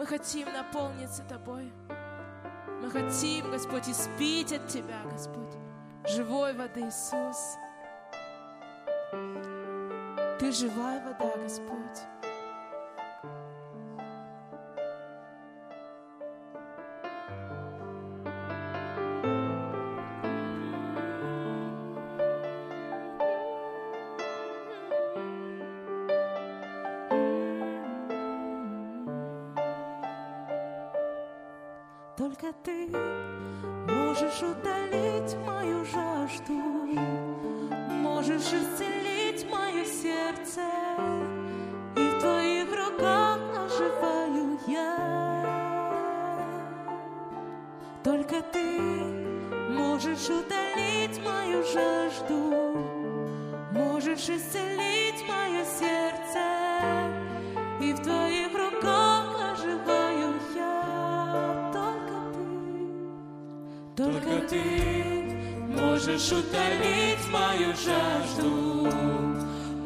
Мы хотим наполниться Тобой. Мы хотим, Господь, испить от Тебя, Господь, живой воды, Иисус. Ты живая вода, Господь. Ты можешь удалить мою жажду, можешь исцелить мое сердце, и в твоих руках оживаю я. Только ты можешь удалить мою жажду, можешь исцелить мое сердце, и в твоих Только ты, можешь утолить мою жажду,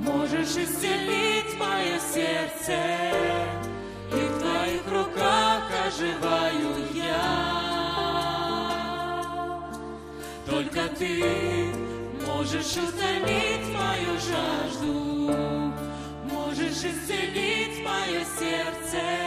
можешь исцелить мое сердце, и в твоих руках оживаю я. Только ты можешь утолить мою жажду, можешь исцелить мое сердце,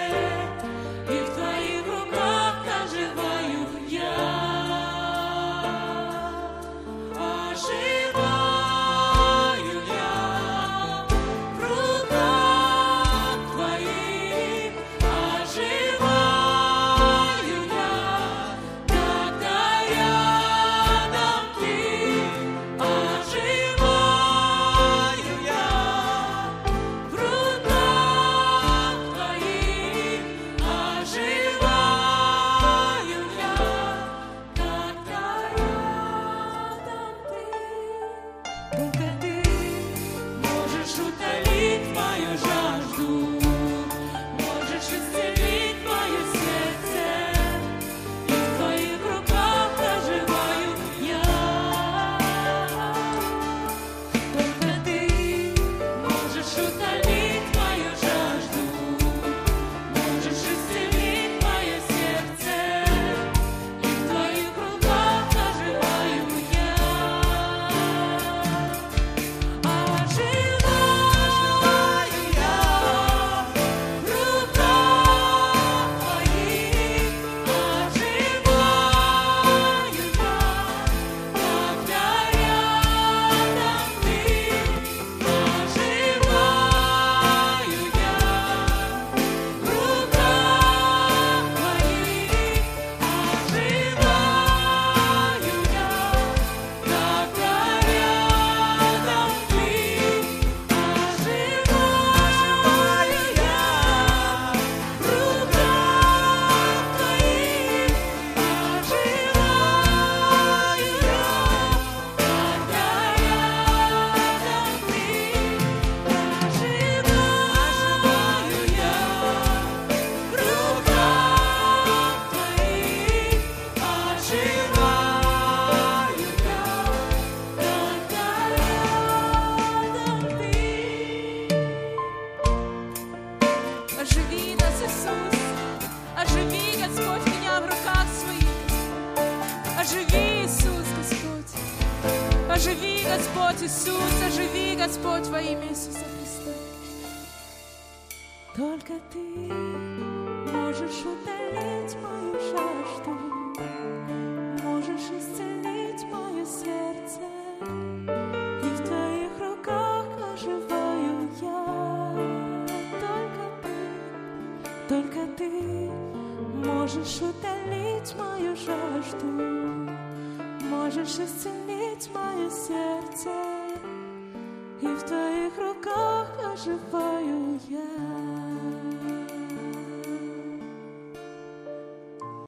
Только Иисус. Оживи, Господь, меня в руках своих. Оживи, Иисус, Господь. Оживи, Господь, Иисус. Оживи, Господь, во имя Иисуса Христа. Только ты можешь утолить мою жажду, можешь исцелить мое сердце, можешь утолить мою жажду, можешь исцелить мое сердце, и в твоих руках оживаю я.